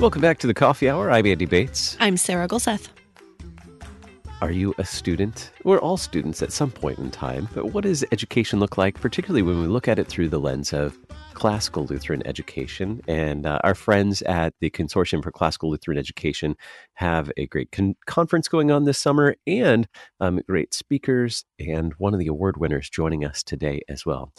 Welcome back to the Coffee Hour. I'm Andy Bates. I'm Sarah Gulseth. Are you a student? We're all students at some point in time, but what does education look like, particularly when we look at it through the lens of classical Lutheran education? And uh, our friends at the Consortium for Classical Lutheran Education have a great con- conference going on this summer and um, great speakers, and one of the award winners joining us today as well.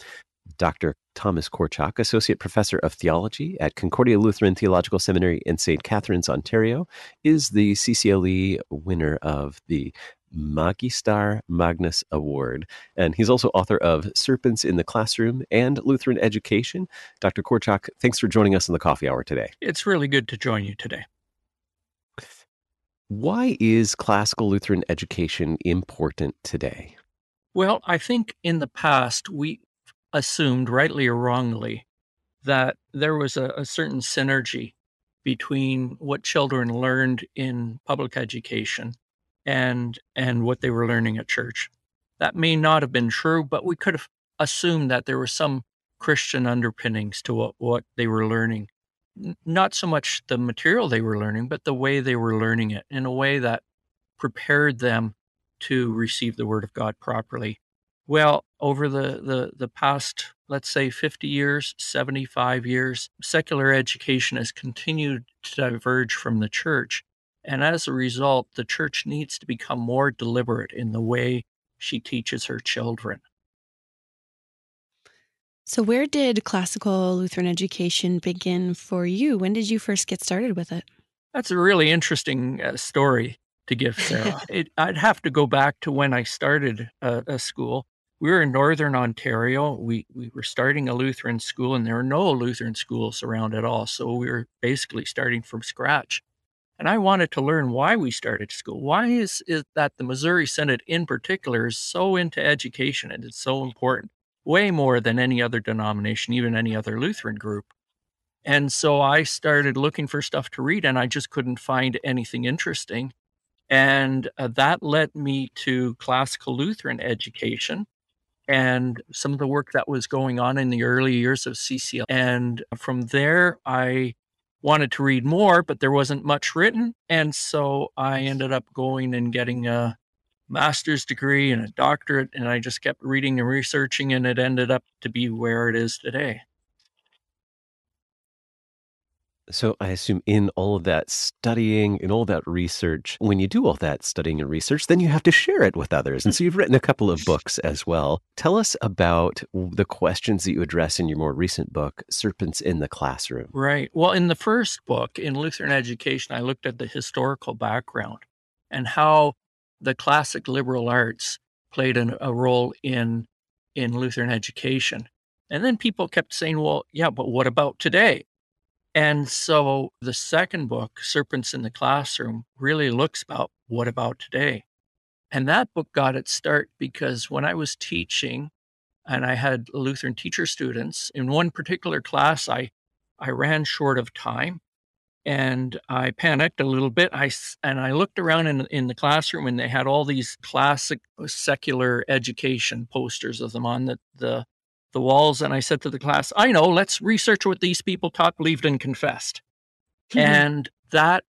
Dr. Thomas Korcok, Associate Professor of Theology at Concordia Lutheran Theological Seminary in St. Catharines, Ontario, is the CCLE winner of the Magister Magnus Award. And he's also author of Serpents in the Classroom and Lutheran Education. Dr. Korcok, thanks for joining us in the coffee hour today. It's really good to join you today. Why is classical Lutheran education important today? Well, I think in the past we assumed, rightly or wrongly, that there was a, a certain synergy between what children learned in public education and and what they were learning at church. That may not have been true, but we could have assumed that there were some Christian underpinnings to what, what they were learning. Not so much the material they were learning, but the way they were learning it in a way that prepared them to receive the word of God properly. Well, over the, the, the past, let's say 50 years, 75 years, secular education has continued to diverge from the church. And as a result, the church needs to become more deliberate in the way she teaches her children. So, where did classical Lutheran education begin for you? When did you first get started with it? That's a really interesting uh, story to give Sarah. it, I'd have to go back to when I started uh, a school we were in northern Ontario. We we were starting a Lutheran school, and there were no Lutheran schools around at all. So we were basically starting from scratch. And I wanted to learn why we started school. Why is it that the Missouri Synod in particular is so into education and it's so important, way more than any other denomination, even any other Lutheran group. And so I started looking for stuff to read, and I just couldn't find anything interesting. And uh, that led me to classical Lutheran education and some of the work that was going on in the early years of CCL. And from there, I wanted to read more, but there wasn't much written. And so I ended up going and getting a master's degree and a doctorate. And I just kept reading and researching, and it ended up to be where it is today. So I assume in all of that studying, in all that research, when you do all that studying and research, then you have to share it with others. And so you've written a couple of books as well. Tell us about the questions that you address in your more recent book, Serpents in the Classroom. Right. Well, in the first book, in Lutheran Education, I looked at the historical background and how the classic liberal arts played an, a role in in Lutheran education. And then people kept saying, well, yeah, but what about today? And so the second book, Serpents in the Classroom, really looks about what about today. And that book got its start because when I was teaching and I had Lutheran teacher students, in one particular class, I, I ran short of time and I panicked a little bit. I, and I looked around in, in the classroom and they had all these classic uh, secular education posters of them on the, the the walls and I said to the class, I know, let's research what these people taught, believed, and confessed. Mm-hmm. And that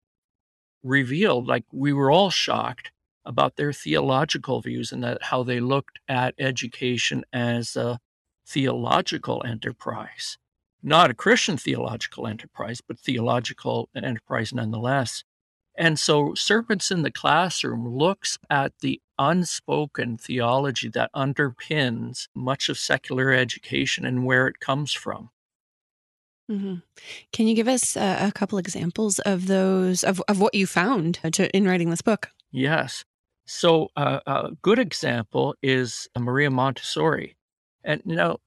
revealed, like, we were all shocked about their theological views and that how they looked at education as a theological enterprise, not a Christian theological enterprise, but theological enterprise nonetheless. And so, Serpents in the Classroom looks at the unspoken theology that underpins much of secular education and where it comes from. Mm-hmm. Can you give us a, a, couple examples of those of, of what you found to, in writing this book? Yes. So uh, a good example is Maria Montessori, and you know,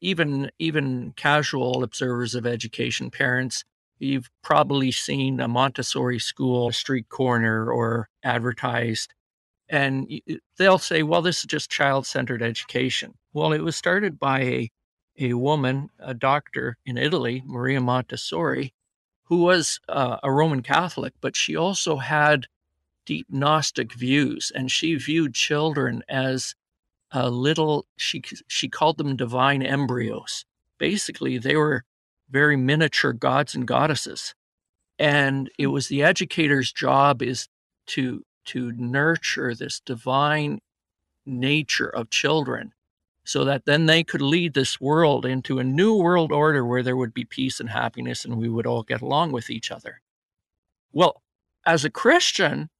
even even casual observers of education, parents You've probably seen a Montessori school, a street corner, or advertised. And they'll say, well, this is just child centered education. Well, it was started by a, a woman, a doctor in Italy, Maria Montessori, who was uh, a Roman Catholic, but she also had deep Gnostic views, and she viewed children as a little she she called them divine embryos. Basically, they were very miniature gods and goddesses. And it was the educator's job is to to nurture this divine nature of children so that then they could lead this world into a new world order where there would be peace and happiness and we would all get along with each other. Well, as a Christian,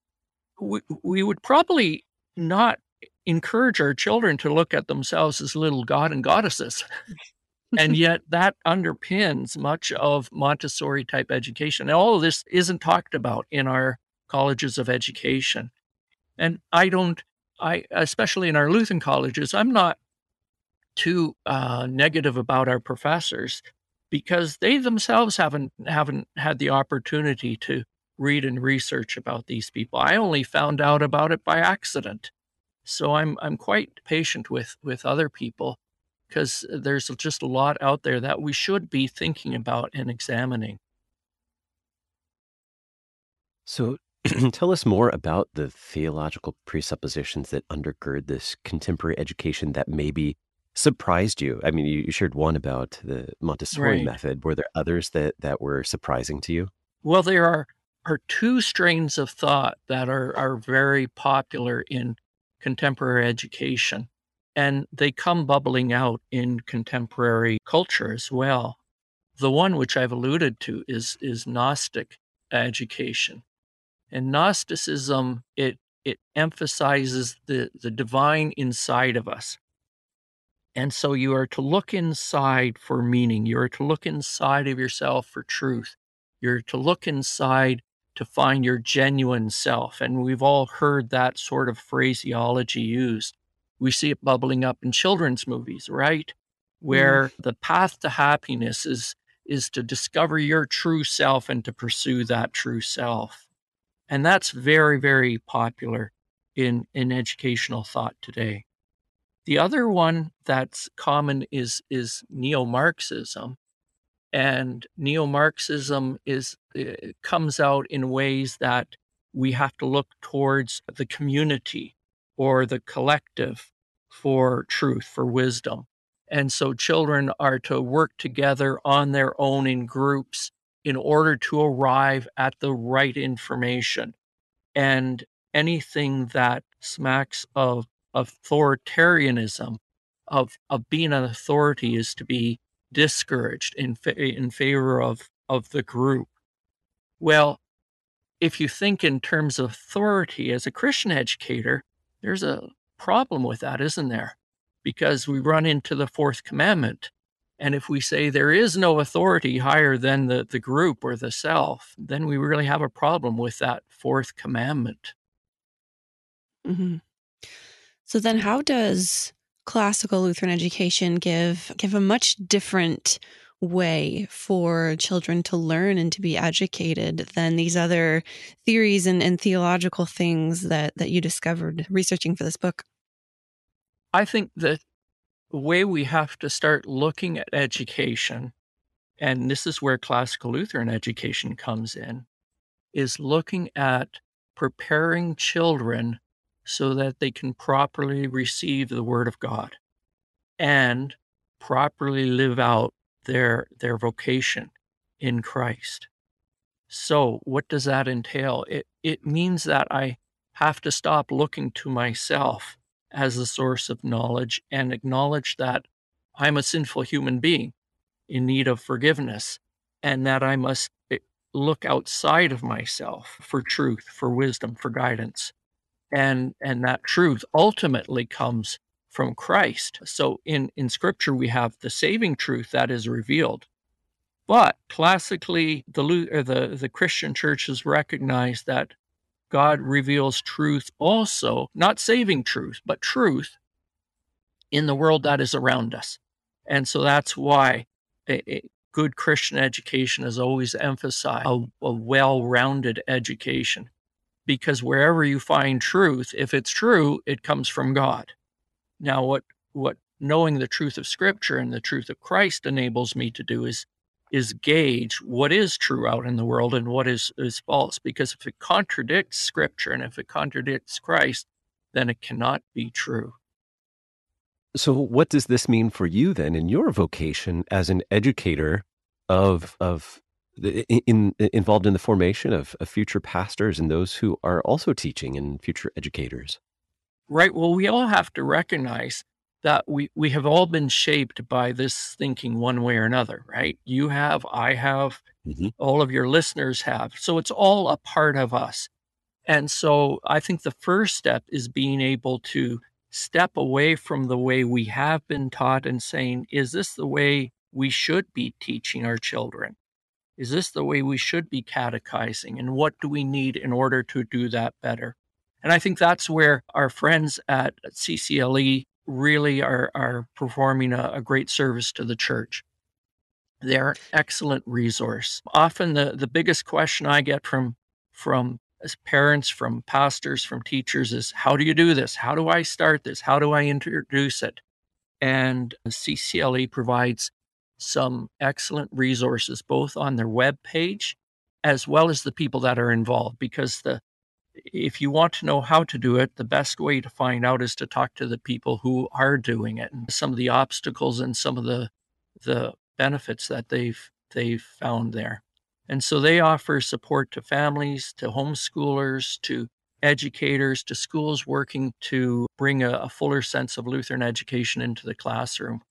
we, we would probably not encourage our children to look at themselves as little god and goddesses. and yet that underpins much of Montessori type education. And all of this isn't talked about in our colleges of education. And I don't, I, especially in our Lutheran colleges, I'm not too uh, negative about our professors because they themselves haven't haven't had the opportunity to read and research about these people. I only found out about it by accident. So I'm I'm quite patient with with other people because there's just a lot out there that we should be thinking about and examining. So tell us more about the theological presuppositions that undergird this contemporary education that maybe surprised you. I mean, you, you shared one about the Montessori Right. method. Were there others that that were surprising to you? Well, there are are two strains of thought that are are very popular in contemporary education, and they come bubbling out in contemporary culture as well. The one which I've alluded to is is Gnostic education, and Gnosticism it it emphasizes the the divine inside of us. And so you are to look inside for meaning. You are to look inside of yourself for truth. You're to look inside to find your genuine self. And we've all heard that sort of phraseology used. We see it bubbling up in children's movies, right? Mm. Where the path to happiness is is to discover your true self and to pursue that true self. And that's very, very popular in, in educational thought today. The other one that's common is is neo-Marxism, and neo-Marxism is eh, comes out in ways that we have to look towards the community or the collective for truth, for wisdom. And so children are to work together on their own in groups in order to arrive at the right information. And anything that smacks of authoritarianism, of, of being an authority, is to be discouraged in, fa- in favor of, of the group. Well, if you think in terms of authority as a Christian educator, there's a problem with that, isn't there? Because we run into the fourth commandment. And if we say there is no authority higher than the, the group or the self, then we really have a problem with that fourth commandment. hmm So then, how does classical Lutheran education give give a much different way for children to learn and to be educated than these other theories and, and theological things that that you discovered researching for this book? I think that way we have to start looking at education, and this is where classical Lutheran education comes in, is looking at preparing children so that they can properly receive the Word of God and properly live out their their vocation in Christ. So, what does that entail? It it means that I have to stop looking to myself as the source of knowledge and acknowledge that I'm a sinful human being in need of forgiveness and that I must eh, look outside of myself for truth, for wisdom, for guidance. And and that truth ultimately comes from Christ. So in in scripture we have the saving truth that is revealed. But classically the the the Christian church has recognized that God reveals truth also, not saving truth, but truth in the world that is around us. And so that's why a, a good Christian education has always emphasized a, a well rounded education. Because wherever you find truth, if it's true, it comes from God. Now, what, what knowing the truth of Scripture and the truth of Christ enables me to do is is gauge what is true out in the world and what is, is false. Because if it contradicts scripture and if it contradicts Christ, then it cannot be true. So, what does this mean for you then in your vocation as an educator of of in, in involved in the formation of, of future pastors and those who are also teaching and future educators? Right. Well, we all have to recognize that we, we have all been shaped by this thinking one way or another, right? You have, I have, mm-hmm. all of your listeners have. So it's all a part of us. And so I think the first step is being able to step away from the way we have been taught and saying, is this the way we should be teaching our children? Is this the way we should be catechizing? And what do we need in order to do that better? And I think that's where our friends at CCLE really are, are performing a, a great service to the church. They're an excellent resource. Often the, the biggest question I get from from as parents, from pastors, from teachers is how do you do this? How do I start this? How do I introduce it? And CCLE provides some excellent resources both on their web page as well as the people that are involved because the if you want to know how to do it, the best way to find out is to talk to the people who are doing it and some of the obstacles and some of the the benefits that they've they've found there. And so they offer support to families, to homeschoolers, to educators, to schools working to bring a, a fuller sense of Lutheran education into the classroom.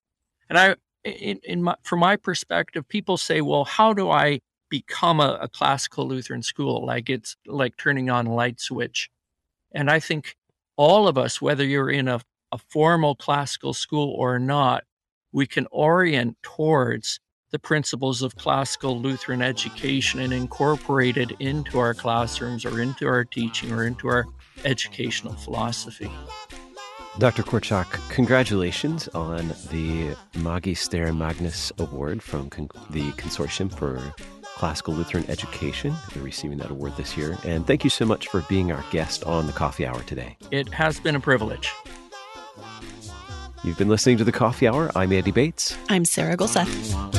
And I in, in my, from my perspective, people say, well, how do I become a, a classical Lutheran school. Like it's like turning on a light switch. And I think all of us, whether you're in a, a formal classical school or not, we can orient towards the principles of classical Lutheran education and incorporate it into our classrooms or into our teaching or into our educational philosophy. Dr. Korcok, congratulations on the Magister Magnus Award from con- the Consortium for Classical Lutheran Education. You're receiving that award this year. And thank you so much for being our guest on the Coffee Hour today. It has been a privilege. You've been listening to the Coffee Hour. I'm Andy Bates. I'm Sarah Gulseth.